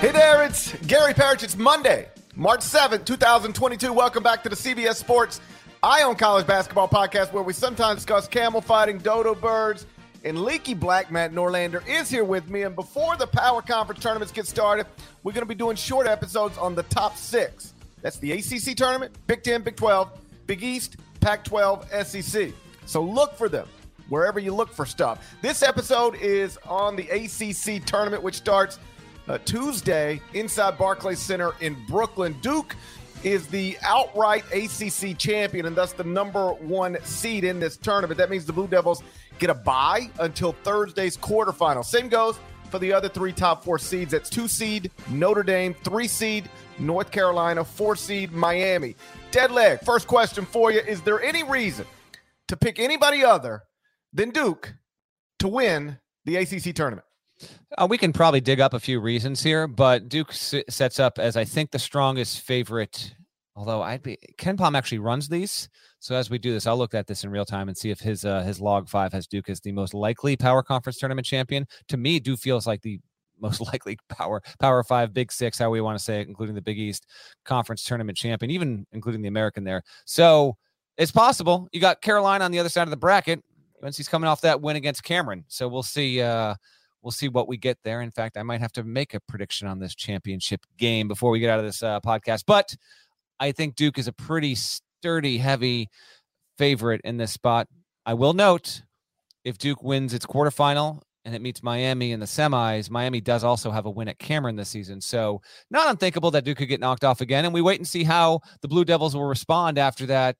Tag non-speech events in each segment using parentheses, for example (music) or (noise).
Hey there, it's Gary Parrish. It's Monday, March 7th, 2022. Welcome back to the CBS Sports Eye on College Basketball Podcast, where we sometimes discuss camel fighting, dodo birds, and leaky black. Matt Norlander is here with me. And before the Power Conference tournaments get started, we're going to be doing short episodes on the top six. That's the ACC tournament, Big 10, Big 12, Big East, Pac 12, SEC. So look for them wherever you look for stuff. This episode is on the ACC tournament, which starts uh, Tuesday inside Barclays Center in Brooklyn. Duke is the outright ACC champion and thus the number one seed in this tournament. That means the Blue Devils get a bye until Thursday's quarterfinal. Same goes for the other three top four seeds. That's two seed Notre Dame, three seed North Carolina, four seed Miami. Dead leg. First question for you: Is there any reason to pick anybody other than Duke to win the ACC tournament? Uh, we can probably dig up a few reasons here, but Duke s- sets up as I think the strongest favorite. Although I'd be KenPom actually runs these, so as we do this, I'll look at this in real time and see if his uh, his log five has Duke as the most likely Power Conference tournament champion. To me, Duke feels like the (laughs) most likely Power Power Five, Big Six, how we want to say it, including the Big East Conference tournament champion, even including the American there. So it's possible. You got Carolina on the other side of the bracket. UNC's coming off that win against Cameron, so we'll see. Uh, we'll see what we get there. In fact, I might have to make a prediction on this championship game before we get out of this uh, podcast. But I think Duke is a pretty sturdy, heavy favorite in this spot. I will note if Duke wins its quarterfinal and it meets Miami in the semis, Miami does also have a win at Cameron this season. So not unthinkable that Duke could get knocked off again. And we wait and see how the Blue Devils will respond after that,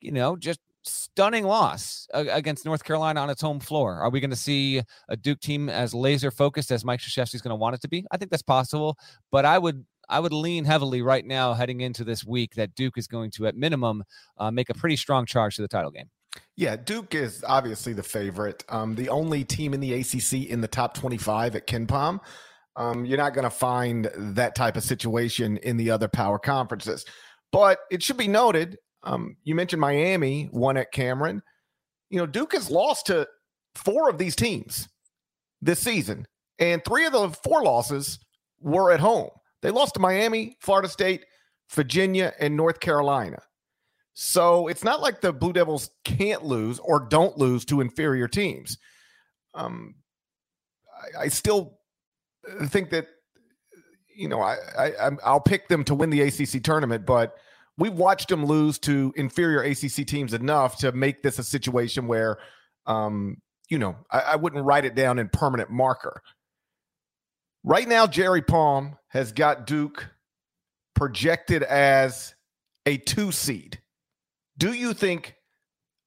you know, just stunning loss against North Carolina on its home floor. Are we going to see a Duke team as laser focused as Mike Krzyzewski is going to want it to be? I think that's possible, but I would I would lean heavily right now heading into this week that Duke is going to at minimum uh, make a pretty strong charge to the title game. Yeah, Duke is obviously the favorite. Um, the only team in the ACC in the top 25 at KenPom. Um, you're not going to find that type of situation in the other power conferences. But it should be noted um, you mentioned Miami won at Cameron. You know, Duke has lost to four of these teams this season, and three of the four losses were at home. They lost to Miami, Florida State, Virginia, and North Carolina. So it's not like the Blue Devils can't lose or don't lose to inferior teams. Um, I, I still think that you know I, I I'll pick them to win the ACC tournament, but we've watched them lose to inferior ACC teams enough to make this a situation where, um, you know, I, I wouldn't write it down in permanent marker. Right now, Jerry Palm has got Duke projected as a two seed. Do you think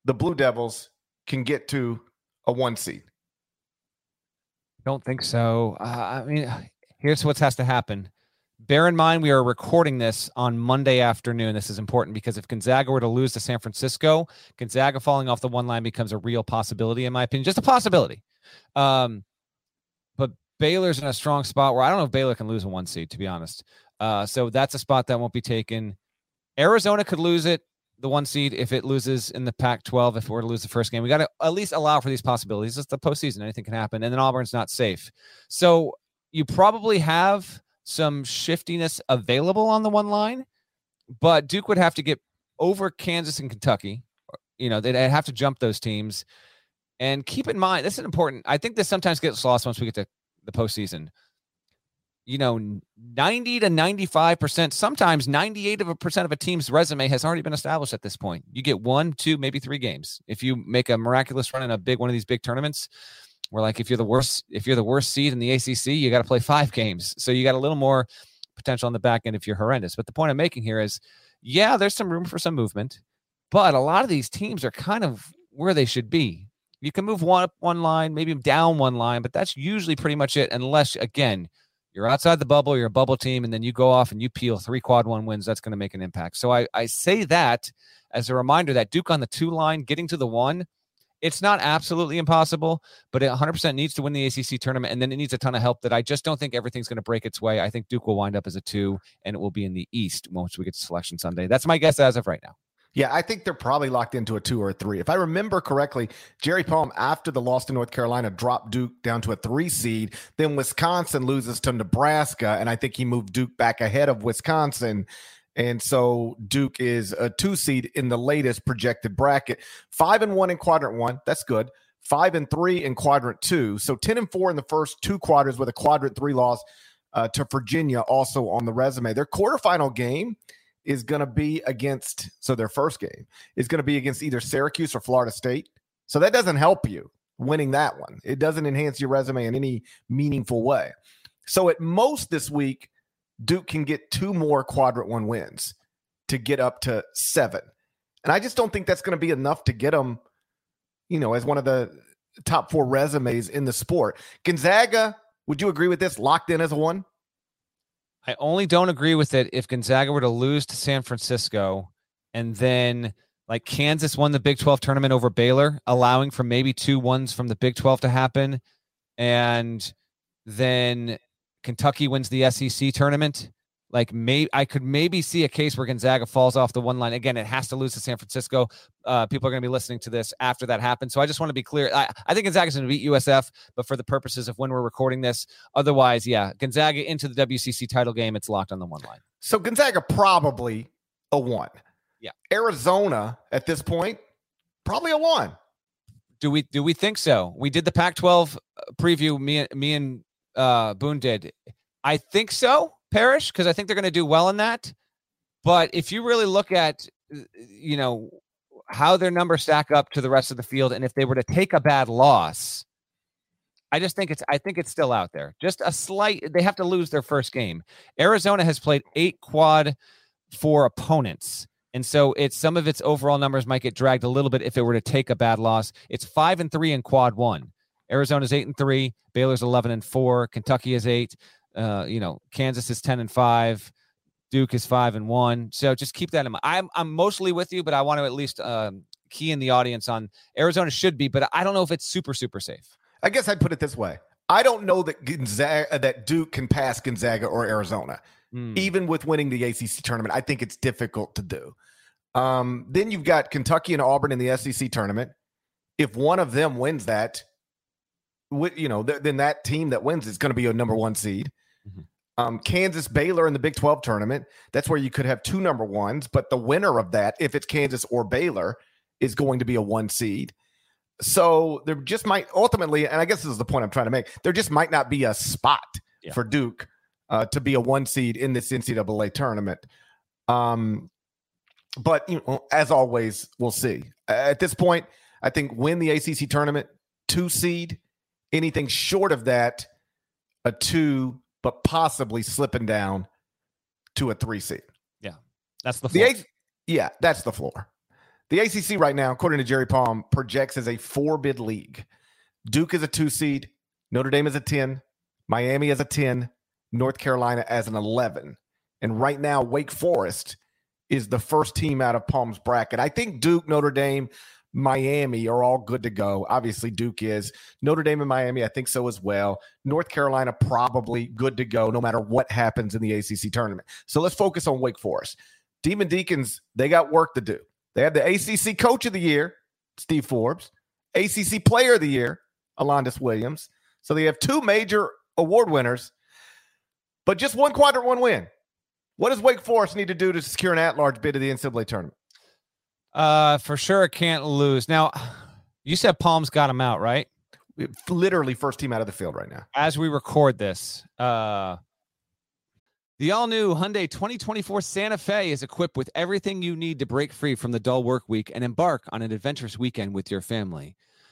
the Blue Devils can get to a one seed? Don't think so. Uh, I mean, here's what has to happen. Bear in mind, we are recording this on Monday afternoon. This is important because if Gonzaga were to lose to San Francisco, Gonzaga falling off the one line becomes a real possibility, in my opinion, just a possibility. Um, but Baylor's in a strong spot where I don't know if Baylor can lose a one seed, to be honest. Uh, so that's a spot that won't be taken. Arizona could lose it, the one seed, if it loses in the Pac 12, if it were to lose the first game. We got to at least allow for these possibilities. It's the postseason, anything can happen. And then Auburn's not safe. So you probably have some shiftiness available on the one line, but Duke would have to get over Kansas and Kentucky. Uh, you know, they'd have to jump those teams. And keep in mind, this is important. I think this sometimes gets lost once we get to the postseason. You know, 90 to 95%, sometimes 98 of a percent of a team's resume has already been established at this point. You get one, two, maybe three games. If you make a miraculous run in a big one of these big tournaments, where like if you're the worst if you're the worst seed in the ACC, you got to play five games. So you got a little more potential on the back end if you're horrendous. But the point I'm making here is, yeah, there's some room for some movement, but a lot of these teams are kind of where they should be. You can move one up one line, maybe down one line, but that's usually pretty much it, unless again you're outside the bubble, you're a bubble team, and then you go off and you peel three quad one wins. That's going to make an impact. So I, I say that as a reminder that Duke on the two line, getting to the one, it's not absolutely impossible, but it 100% needs to win the ACC tournament, and then it needs a ton of help. That I just don't think everything's going to break its way. I think Duke will wind up as a two, and it will be in the East once we get to Selection Sunday. That's my guess as of right now. Yeah, I think they're probably locked into a two or a three. If I remember correctly, Jerry Palm, after the loss to North Carolina, dropped Duke down to a three seed. Then Wisconsin loses to Nebraska, and I think he moved Duke back ahead of Wisconsin. And so Duke is a two seed in the latest projected bracket. Five and one in quadrant one. That's good. Five and three in quadrant two. So 10 and four in the first two quarters with a quadrant three loss uh, to Virginia also on the resume. Their quarterfinal game is going to be against, so their first game is going to be against either Syracuse or Florida State. So that doesn't help you winning that one. It doesn't enhance your resume in any meaningful way. So at most this week, Duke can get two more quadrant one wins to get up to seven. And I just don't think that's going to be enough to get them, you know, as one of the top four resumes in the sport. Gonzaga, would you agree with this? Locked in as a one? I only don't agree with it if Gonzaga were to lose to San Francisco and then like Kansas won the Big 12 tournament over Baylor, allowing for maybe two ones from the Big 12 to happen. And then Kentucky wins the SEC tournament. Like may I could maybe see a case where Gonzaga falls off the one line again. It has to lose to San Francisco. Uh, people are going to be listening to this after that happens. So I just want to be clear. I, I think Gonzaga's going to beat USF, but for the purposes of when we're recording this, otherwise, yeah, Gonzaga into the WCC title game. It's locked on the one line. So Gonzaga probably a one. Yeah. Arizona at this point probably a one. Do we do we think so? We did the Pac-12 uh, preview. Me me and uh, Boone did. I think so. Parrish because I think they're going to do well in that. But if you really look at, you know, how their numbers stack up to the rest of the field, and if they were to take a bad loss, I just think it's I think it's still out there. Just a slight they have to lose their first game. Arizona has played eight quad four opponents. And so it's some of its overall numbers might get dragged a little bit if it were to take a bad loss. It's five and three in quad one. Arizona's eight and three, Baylor's eleven and four, Kentucky is eight, uh, you know, Kansas is 10 and 5. Duke is 5 and 1. So just keep that in mind. I'm I'm mostly with you, but I want to at least um, key in the audience on Arizona should be, but I don't know if it's super super safe. I guess I'd put it this way. I don't know that Gonzaga that Duke can pass Gonzaga or Arizona. Mm. Even with winning the ACC tournament, I think it's difficult to do. Um, then you've got Kentucky and Auburn in the SEC tournament. If one of them wins that, you know, th- then that team that wins is going to be a number one seed. Mm-hmm. Um, Kansas Baylor in the Big 12 tournament. That's where you could have two number ones, but the winner of that, if it's Kansas or Baylor, is going to be a one seed. So there just might ultimately, and I guess this is the point I'm trying to make, there just might not be a spot yeah. for Duke uh, to be a one seed in this NCAA tournament. Um, but you know, as always, we'll see. At this point, I think win the ACC tournament, two seed. Anything short of that, a two but possibly slipping down to a three seed. Yeah, that's the floor. The A- yeah, that's the floor. The ACC right now, according to Jerry Palm, projects as a four bid league. Duke is a two seed, Notre Dame is a 10, Miami is a 10, North Carolina as an 11. And right now, Wake Forest is the first team out of Palm's bracket. I think Duke, Notre Dame, Miami are all good to go. Obviously, Duke is. Notre Dame and Miami, I think so as well. North Carolina, probably good to go no matter what happens in the ACC tournament. So let's focus on Wake Forest. Demon Deacons, they got work to do. They have the ACC Coach of the Year, Steve Forbes, ACC Player of the Year, Alondes Williams. So they have two major award winners, but just one quadrant one win. What does Wake Forest need to do to secure an at large bid to the NCAA tournament? Uh, for sure, can't lose. Now, you said Palms got him out, right? Literally first team out of the field right now. As we record this, uh, the all new Hyundai 2024 Santa Fe is equipped with everything you need to break free from the dull work week and embark on an adventurous weekend with your family.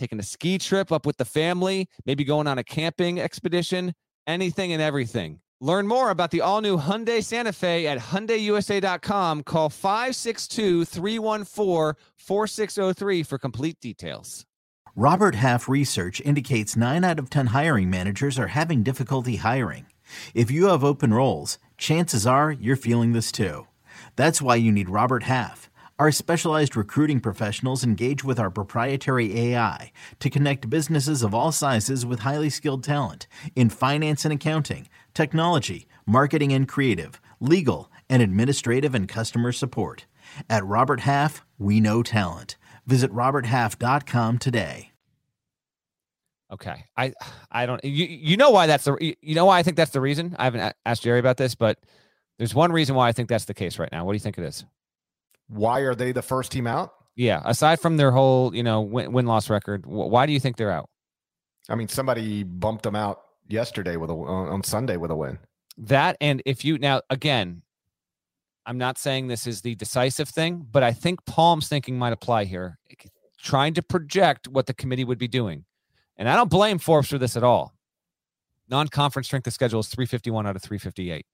taking a ski trip up with the family, maybe going on a camping expedition, anything and everything. Learn more about the all new Hyundai Santa Fe at HyundaiUSA.com. Call 562 314 4603 for complete details. Robert Half research indicates 9 out of 10 hiring managers are having difficulty hiring. If you have open roles, chances are you're feeling this too. That's why you need Robert Half. Our specialized recruiting professionals engage with our proprietary AI to connect businesses of all sizes with highly skilled talent in finance and accounting, technology, marketing and creative, legal, and administrative and customer support. At Robert Half, we know talent. Visit roberthalf.com today. Okay. I I don't you you know why that's the you know why I think that's the reason? I haven't asked Jerry about this, but there's one reason why I think that's the case right now. What do you think it is? Why are they the first team out? Yeah, aside from their whole, you know, win loss record, why do you think they're out? I mean, somebody bumped them out yesterday with a on Sunday with a win. That and if you now again, I'm not saying this is the decisive thing, but I think Palm's thinking might apply here, trying to project what the committee would be doing. And I don't blame Forbes for this at all. Non-conference strength of schedule is 351 out of 358.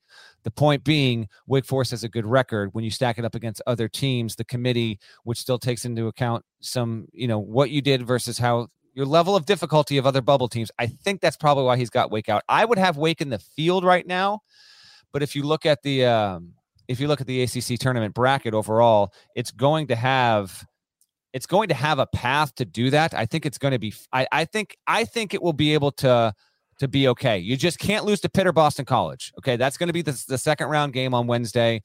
The point being, Wake Forest has a good record. When you stack it up against other teams, the committee, which still takes into account some, you know, what you did versus how your level of difficulty of other bubble teams. I think that's probably why he's got Wake out. I would have Wake in the field right now, but if you look at the um, if you look at the ACC tournament bracket overall, it's going to have it's going to have a path to do that. I think it's going to be. I, I think I think it will be able to to be okay. You just can't lose to Pitt or Boston College. Okay, that's going to be the, the second round game on Wednesday.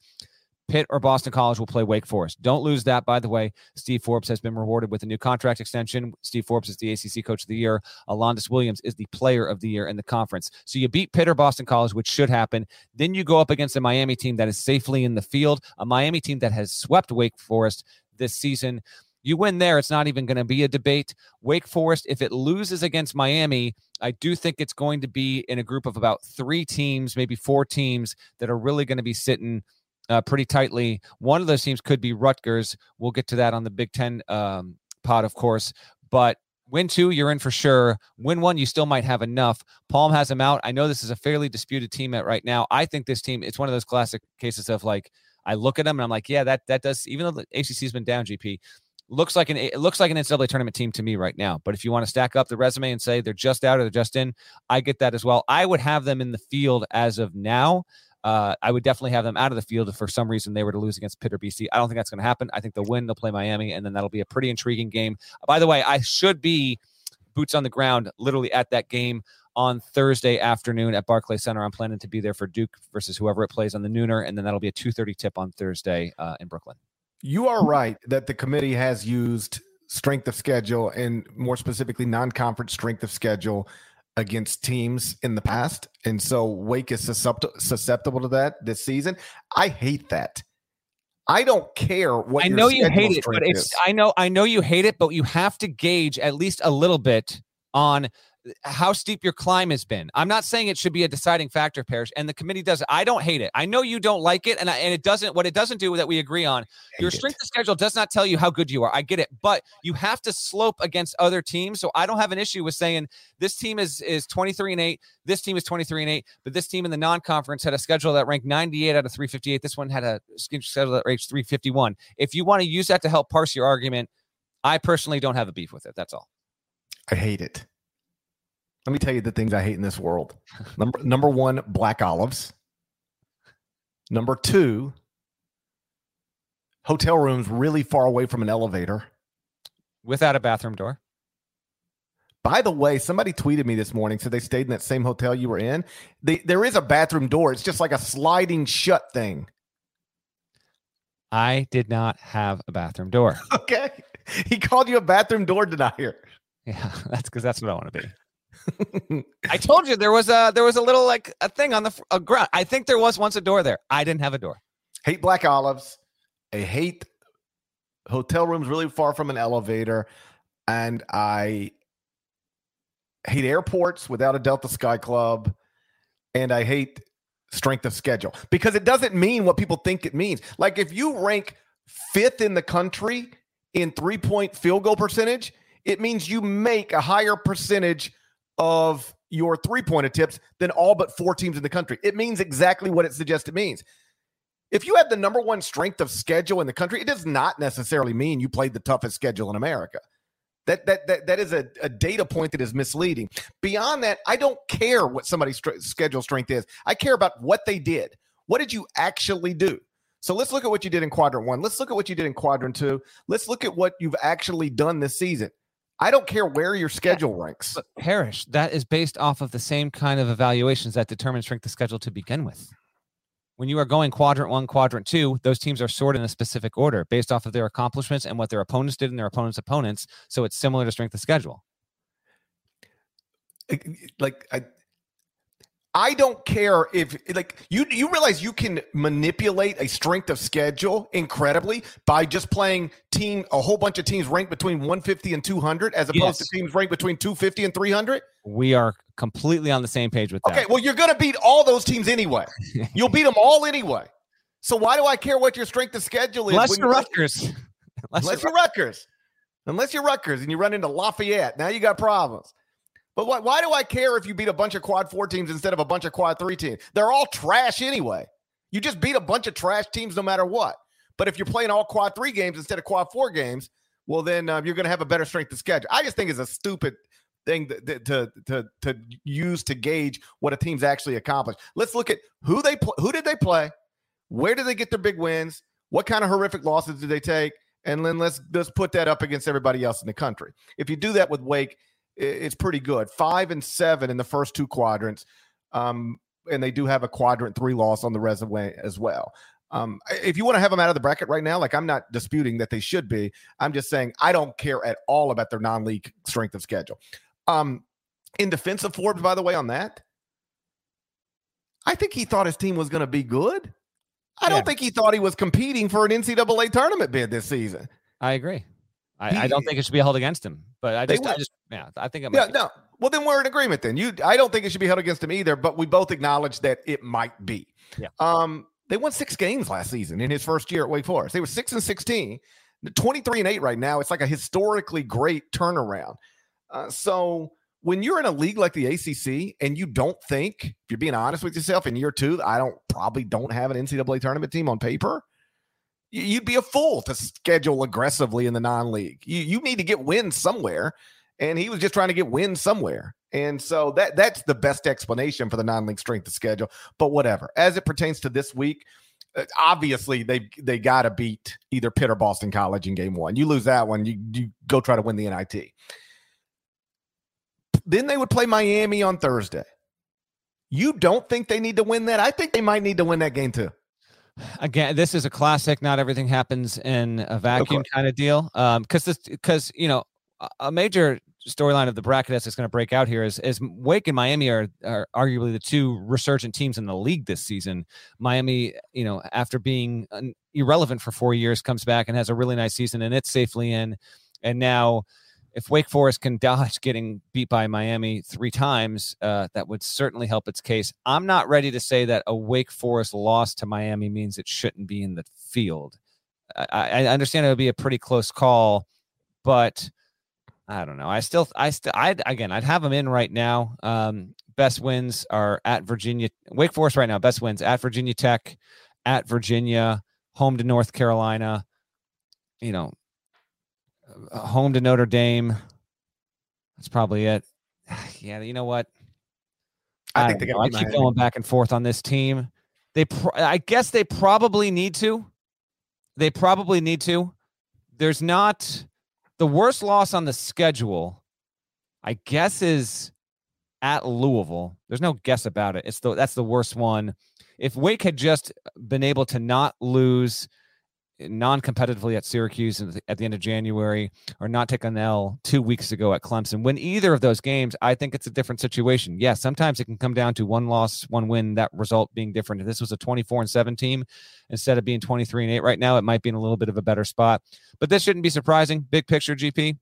Pitt or Boston College will play Wake Forest. Don't lose that, by the way. Steve Forbes has been rewarded with a new contract extension. Steve Forbes is the ACC Coach of the Year. Alondes Williams is the Player of the Year in the conference. So you beat Pitt or Boston College, which should happen. Then you go up against a Miami team that is safely in the field, a Miami team that has swept Wake Forest this season. You win there, it's not even going to be a debate. Wake Forest, if it loses against Miami, I do think it's going to be in a group of about three teams, maybe four teams that are really going to be sitting uh, pretty tightly. One of those teams could be Rutgers. We'll get to that on the Big Ten um, pod, of course. But win two, you're in for sure. Win one, you still might have enough. Palm has them out. I know this is a fairly disputed team at right now. I think this team, it's one of those classic cases of like, I look at them and I'm like, yeah, that that does. Even though the ACC's been down, GP, looks like an it looks like an NCAA tournament team to me right now. But if you want to stack up the resume and say they're just out or they're just in, I get that as well. I would have them in the field as of now. Uh, I would definitely have them out of the field if for some reason they were to lose against Pitt or BC. I don't think that's going to happen. I think they'll win. They'll play Miami, and then that'll be a pretty intriguing game. By the way, I should be boots on the ground, literally at that game on Thursday afternoon at Barclay Center. I'm planning to be there for Duke versus whoever it plays on the nooner, and then that'll be a 2:30 tip on Thursday uh, in Brooklyn. You are right that the committee has used strength of schedule and more specifically non-conference strength of schedule against teams in the past. And so wake is susceptible to that this season. I hate that. I don't care what i know you hate it but it's is. i know i know you hate it but you have to gauge at least a little bit on how steep your climb has been. I'm not saying it should be a deciding factor, Parrish, and the committee does it. I don't hate it. I know you don't like it, and I, and it doesn't. What it doesn't do that we agree on, your strength it. of schedule does not tell you how good you are. I get it, but you have to slope against other teams. So I don't have an issue with saying this team is is 23 and eight, this team is 23 and eight, but this team in the non-conference had a schedule that ranked 98 out of 358. This one had a schedule that ranked 351. If you want to use that to help parse your argument, I personally don't have a beef with it. That's all. I hate it. Let me tell you the things I hate in this world. Number number one, black olives. Number two, hotel rooms really far away from an elevator. Without a bathroom door. By the way, somebody tweeted me this morning, said they stayed in that same hotel you were in. They, there is a bathroom door. It's just like a sliding shut thing. I did not have a bathroom door. (laughs) Okay. He called you a bathroom door denier. Yeah, (laughs) that's because that's what I want to be. I told you there was a there was a little like a thing on the a ground. I think there was once a door there. I didn't have a door. Hate black olives. I hate hotel rooms really far from an elevator, and I hate airports without a Delta Sky Club, and I hate strength of schedule because it doesn't mean what people think it means. Like if you rank fifth in the country in three point field goal percentage, it means you make a higher percentage of your three point attempts than all but four teams in the country. It means exactly what it suggests it means. If you have the number one strength of schedule in the country, it does not necessarily mean you played the toughest schedule in America. That that that, that is a, a data point that is misleading. Beyond that, I don't care what somebody's st- schedule strength is. I care about what they did. What did you actually do? So let's look at what you did in quadrant one. Let's look at what you did in quadrant two. Let's look at what you've actually done this season. I don't care where your schedule ranks. But Parrish, that is based off of the same kind of evaluations that determine strength of schedule to begin with. When you are going quadrant one, quadrant two, those teams are sorted in a specific order based off of their accomplishments and what their opponents did and their opponents' opponents. So it's similar to strength of schedule. Like I, I don't care if like you you realize you can manipulate a strength of schedule incredibly by just playing team a whole bunch of teams ranked between 150 and 200 as opposed yes. to teams ranked between 250 and 300. We are completely on the same page with that. Okay, well you're going to beat all those teams anyway. (laughs) You'll beat them all anyway. So why do I care what your strength of schedule is? (laughs) Unless you're Rutgers. Unless, unless you're Rutgers. Unless you're Rutgers and you run into Lafayette, now you got problems. But why, why do I care if you beat a bunch of quad four teams instead of a bunch of quad three teams? They're all trash anyway. You just beat a bunch of trash teams no matter what. But if you're playing all quad three games instead of quad four games, well, then uh, you're going to have a better strength of schedule. I just think it's a stupid thing to, to, to, to use to gauge what a team's actually accomplished. Let's look at who they pl- who did they play, where did they get their big wins, what kind of horrific losses did they take, and then let's let's put that up against everybody else in the country. If you do that with Wake, it's pretty good. Five and seven in the first two quadrants. Um, and they do have a quadrant three loss on the resume as well. Um, if you want to have them out of the bracket right now, like I'm not disputing that they should be. I'm just saying I don't care at all about their non-league strength of schedule. Um, in defense of Forbes, by the way, on that, I think he thought his team was going to be good. I don't think he thought he was competing for an NCAA tournament bid this season. I agree. I, I, don't think it should be held against him, but I just, I just yeah, I think it yeah, be. no. Well, then we're in agreement. Then you, I don't think it should be held against him either, but we both acknowledge that it might be. Yeah. Um, they won six games last season in his first year at Wake Forest. They were six and 16, 23 and eight right now. It's like a historically great turnaround. Uh, so when you're in a league like the ACC and you don't think, if you're being honest with yourself, in year two, I don't probably don't have an NCAA tournament team on paper you'd be a fool to schedule aggressively in the non-league. You you need to get wins somewhere, and he was just trying to get wins somewhere. And so that that's the best explanation for the non-league strength of schedule. But whatever. As it pertains to this week, uh, obviously they they got to beat either Pitt or Boston College in game one. You lose that one, you you go try to win the NIT. Then they would play Miami on Thursday. You don't think they need to win that? I think they might need to win that game too again this is a classic not everything happens in a vacuum kind of deal um because this because you know a major storyline of the bracket that's going to break out here is is Wake and Miami are are arguably the two resurgent teams in the league this season. Miami, you know, after being irrelevant for 4 years comes back and has a really nice season and it's safely in and now if Wake Forest can dodge getting beat by Miami three times, uh, that would certainly help its case. I'm not ready to say that a Wake Forest loss to Miami means it shouldn't be in the field. I, I understand it would be a pretty close call, but I don't know. I still, I still, I again, I'd have them in right now. Um, best wins are at Virginia, Wake Forest right now. Best wins at Virginia Tech, at Virginia, home to North Carolina. You know, home to Notre Dame. That's probably it. (sighs) Yeah, you know what? I, I think they I keep going back and forth on this team. They, pro- I guess, they probably need to. They probably need to. There's not the worst loss on the schedule. I guess is at Louisville. There's no guess about it. It's the that's the worst one. If Wake had just been able to not lose non-competitively at Syracuse at the end of January, or not take an L two weeks ago at Clemson. Win either of those games, I think it's a different situation. Yes, sometimes it can come down to one loss, one win, that result being different. If this was a 24 and 7 team instead of being 23 and 8 right now, it might be in a little bit of a better spot. But this shouldn't be surprising. Big picture, GP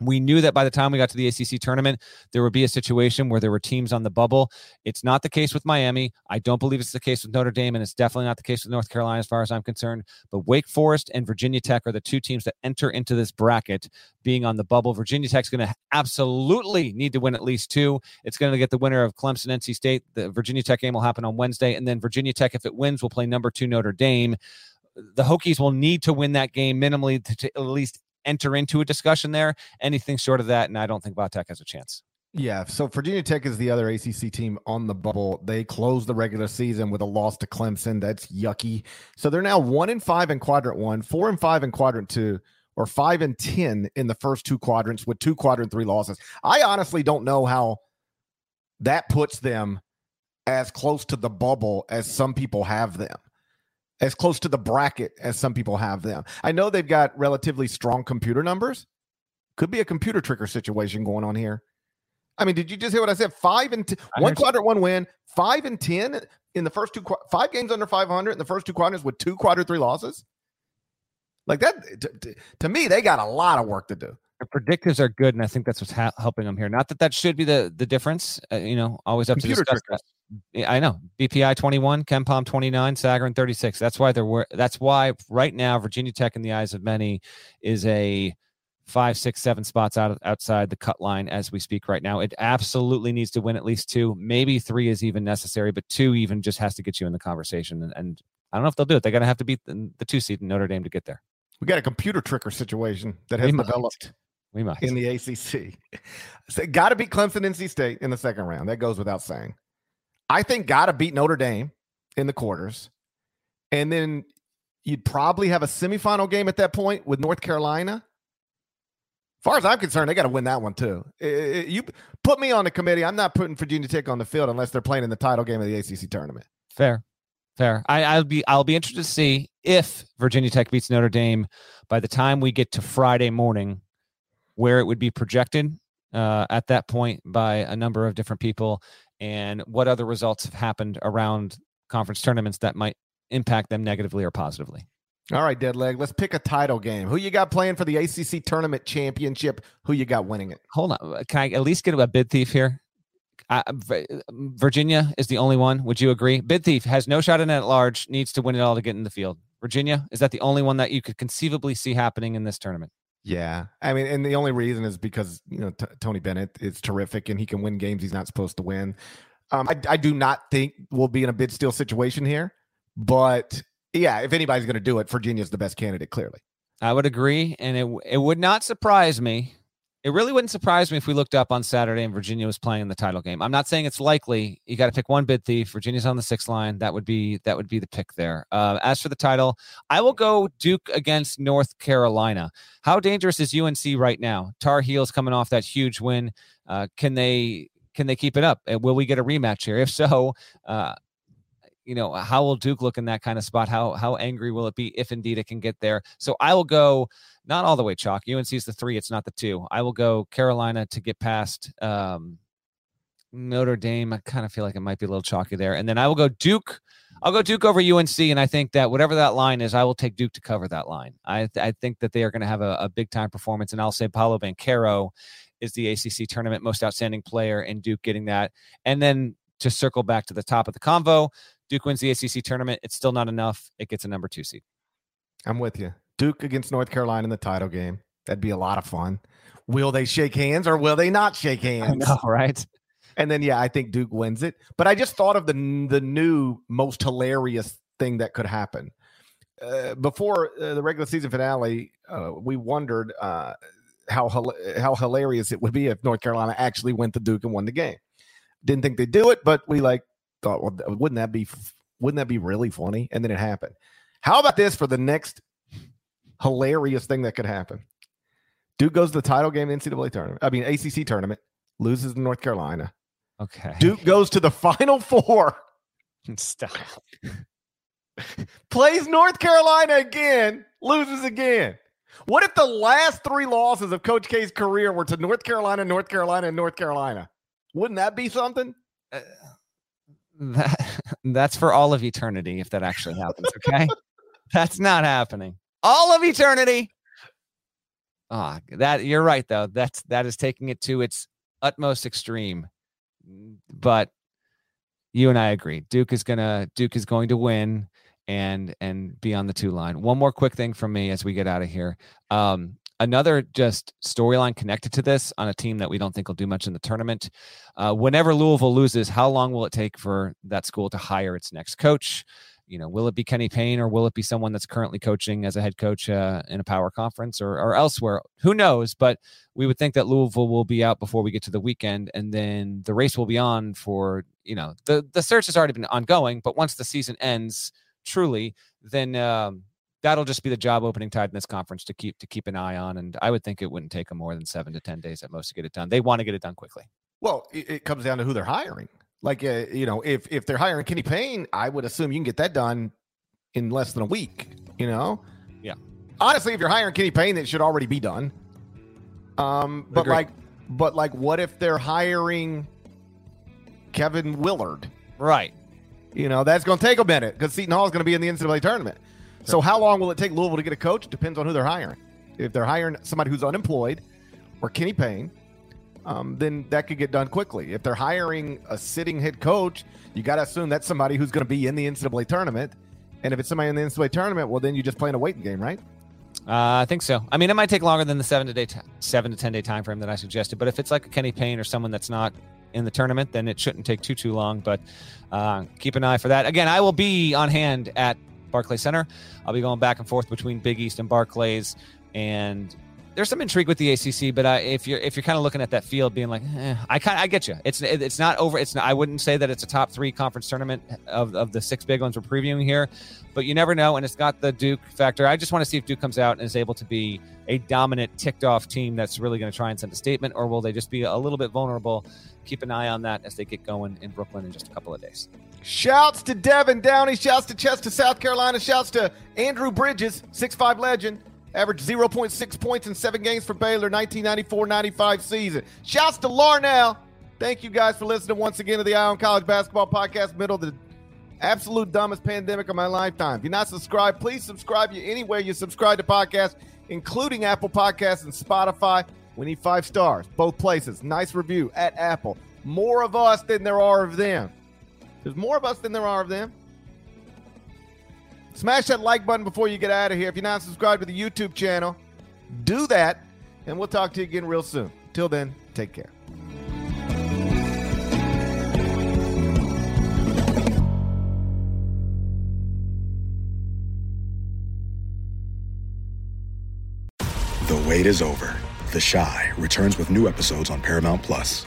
we knew that by the time we got to the ACC tournament, there would be a situation where there were teams on the bubble. It's not the case with Miami. I don't believe it's the case with Notre Dame, and it's definitely not the case with North Carolina as far as I'm concerned. But Wake Forest and Virginia Tech are the two teams that enter into this bracket being on the bubble. Virginia Tech's going to absolutely need to win at least two. It's going to get the winner of Clemson, NC State. The Virginia Tech game will happen on Wednesday, and then Virginia Tech, if it wins, will play number two Notre Dame the Hokies will need to win that game minimally to, to, at least enter into a discussion there. Anything short of that, and I don't think Tech has a chance. Yeah, so Virginia Tech is the other ACC team on the bubble. They closed the regular season with a loss to Clemson. That's yucky. So they're now one and five in quadrant one, four and five in quadrant two, or five and ten in the first two quadrants with two quadrant three losses. I honestly don't know how that puts them as close to the bubble as some people have them as close to the bracket as some people have them. I know they've got relatively strong computer numbers. Could be a computer tricker situation going on here. I mean, did you just hear what I said? Five and t- one quadrant, one win. Five and ten in the first two, qu- five games under five hundred in the first two quadrants with two quadrant three losses. Like that, t- t- to me, they got a lot of work to do. The predictors are good, and I think that's what's ha- helping them here. Not that that should be the the difference. Uh, you know, always up Computer to discuss trickers. that. I know BPI 21, KenPom 29, Sagarin 36. That's why there were. That's why right now Virginia Tech, in the eyes of many, is a five, six, seven spots out of, outside the cut line as we speak right now. It absolutely needs to win at least two. Maybe three is even necessary, but two even just has to get you in the conversation. And, and I don't know if they'll do it. They're going to have to beat the, the, two seed in Notre Dame to get there. We got a computer tricker situation that has developed. We might in the ACC. so got to beat Clemson, NC State in the second round. That goes without saying. I think got to beat Notre Dame in the quarters. And then you'd probably have a semifinal game at that point with North Carolina. As far as I'm concerned, they got to win that one too. It, you put me on the committee. I'm not putting Virginia Tech on the field unless they're playing in the title game of the ACC tournament. Fair, fair. I, will be I'll be interested to see if Virginia Tech beats Notre Dame by the time we get to Friday morning, where it would be projected uh, at that point by a number of different people and what other results have happened around conference tournaments that might impact them negatively or positively. All right, dead leg. Let's pick a title game. Who you got playing for the ACC tournament championship? Who you got winning it? Hold on. Uh, can I at least get a bid thief here? Uh, Virginia is the only one. Would you agree? Bid thief has no shot in it at large. Needs to win it all to get in the field. Virginia is that the only one that you could conceivably see happening in this tournament? Yeah, I mean, and the only reason is because you know T- Tony Bennett is terrific and he can win games he's not supposed to win. Um, I, I do not think we'll be in a bid steal situation here, but yeah, if anybody's going to do it, Virginia's the best candidate, clearly. I would agree, and it it would not surprise me it really wouldn't surprise me if we looked up on Saturday and Virginia was playing in the title game. I'm not saying it's likely. You got to pick one bid thief. Virginia's on the sixth line. That would be that would be the pick there. Uh, as for the title, I will go Duke against North Carolina. How dangerous is UNC right now? Tar Heels coming off that huge win. Uh, can they can they keep it up? Will we get a rematch here? If so, uh, you know how will Duke look in that kind of spot? How how angry will it be if indeed it can get there? So I will go not all the way chalk. UNC is the three, it's not the two. I will go Carolina to get past um, Notre Dame. I kind of feel like it might be a little chalky there. And then I will go Duke. I'll go Duke over UNC. And I think that whatever that line is, I will take Duke to cover that line. I, th- I think that they are going to have a, a big time performance. And I'll say Paolo Banchero is the ACC tournament most outstanding player, and Duke getting that. And then to circle back to the top of the convo, Duke wins the ACC tournament. It's still not enough. It gets a number two seed. I'm with you. Duke against North Carolina in the title game. That'd be a lot of fun. Will they shake hands or will they not shake (laughs) hands? I know, right? And then yeah, I think Duke wins it. But I just thought of the the new most hilarious thing that could happen. Uh, before uh, the regular season finale, uh, we wondered uh, how how hilarious it would be if North Carolina actually went to Duke and won the game. Didn't think they'd do it, but we like thought, well, wouldn't that be wouldn't that be really funny? And then it happened. How about this for the next hilarious thing that could happen. Duke goes to the title game in the NCAA tournament. I mean, ACC tournament, loses to North Carolina. Okay. Duke goes to the Final Four. (laughs) Stop. (laughs) plays North Carolina again, loses again. What if the last three losses of Coach K's career were to North Carolina, North Carolina, and North Carolina? Wouldn't that be something? Uh, that (laughs) that's for all of eternity if that actually happens. Okay, (laughs) that's not happening. All of eternity. Ah, oh, that you're right though. That's that is taking it to its utmost extreme. But you and I agree. Duke is gonna Duke is going to win and and be on the two line. One more quick thing from me as we get out of here. Um, another just storyline connected to this on a team that we don't think will do much in the tournament. Uh, whenever Louisville loses, how long will it take for that school to hire its next coach? You know, will it be Kenny Payne or will it be someone that's currently coaching as a head coach uh, in a power conference or, or elsewhere? Who knows? But we would think that Louisville will be out before we get to the weekend, and then the race will be on for you know the the search has already been ongoing. But once the season ends, truly, then um, that'll just be the job opening tide in this conference to keep to keep an eye on. And I would think it wouldn't take them more than seven to ten days at most to get it done. They want to get it done quickly. Well, it, it comes down to who they're hiring. Like, uh, you know, if if they're hiring Kenny Payne, I would assume you can get that done in less than a week. You know, yeah. Honestly, if you're hiring Kenny Payne, it should already be done. Um, but Agreed. like, but like, what if they're hiring Kevin Willard? Right. You know, that's going to take a minute because Seton Hall is going to be in the NCAA tournament. So how long will it take Louisville to get a coach? Depends on who they're hiring. If they're hiring somebody who's unemployed or Kenny Payne, um, then that could get done quickly. If they're hiring a sitting head coach, you got to assume that's somebody who's going to be in the NCAA tournament. And if it's somebody in the NCAA tournament, well, then you're just playing a waiting game, right? Uh, I think so. I mean, it might take longer than the seven to day, t- seven to ten day time frame that I suggested. But if it's like a Kenny Payne or someone that's not in the tournament, then it shouldn't take too too long. But uh, keep an eye for that. Again, I will be on hand at Barclays Center. I'll be going back and forth between Big East and Barclays, and there's some intrigue with the ACC. But uh, if you're if you're kind of looking at that field, being like, eh, I kind I get you. It's it's not over. It's not, I wouldn't say that it's a top three conference tournament of of the six big ones we're previewing here, but you never know. And it's got the Duke factor. I just want to see if Duke comes out and is able to be a dominant, ticked off team that's really going to try and send a statement, or will they just be a little bit vulnerable? Keep an eye on that as they get going in Brooklyn in just a couple of days. Shouts to Devin Downey. Shouts to Chester, South Carolina. Shouts to Andrew Bridges, six-five legend. Averaged 0.6 points in seven games for Baylor, 1994-95 season. Shouts to Larnell. Thank you guys for listening once again to the Eye on College Basketball Podcast, middle of the absolute dumbest pandemic of my lifetime. If you're not subscribed, please subscribe you anywhere you subscribe to podcasts, including Apple Podcasts and Spotify. We need five stars, both places. Nice review at Apple. More of us than there are of them. There's more of us than there are of them. Smash that like button before you get out of here. If you're not subscribed to the YouTube channel, do that, and we'll talk to you again real soon. Till then, take care. The wait is over. The Chi returns with new episodes on Paramount Plus.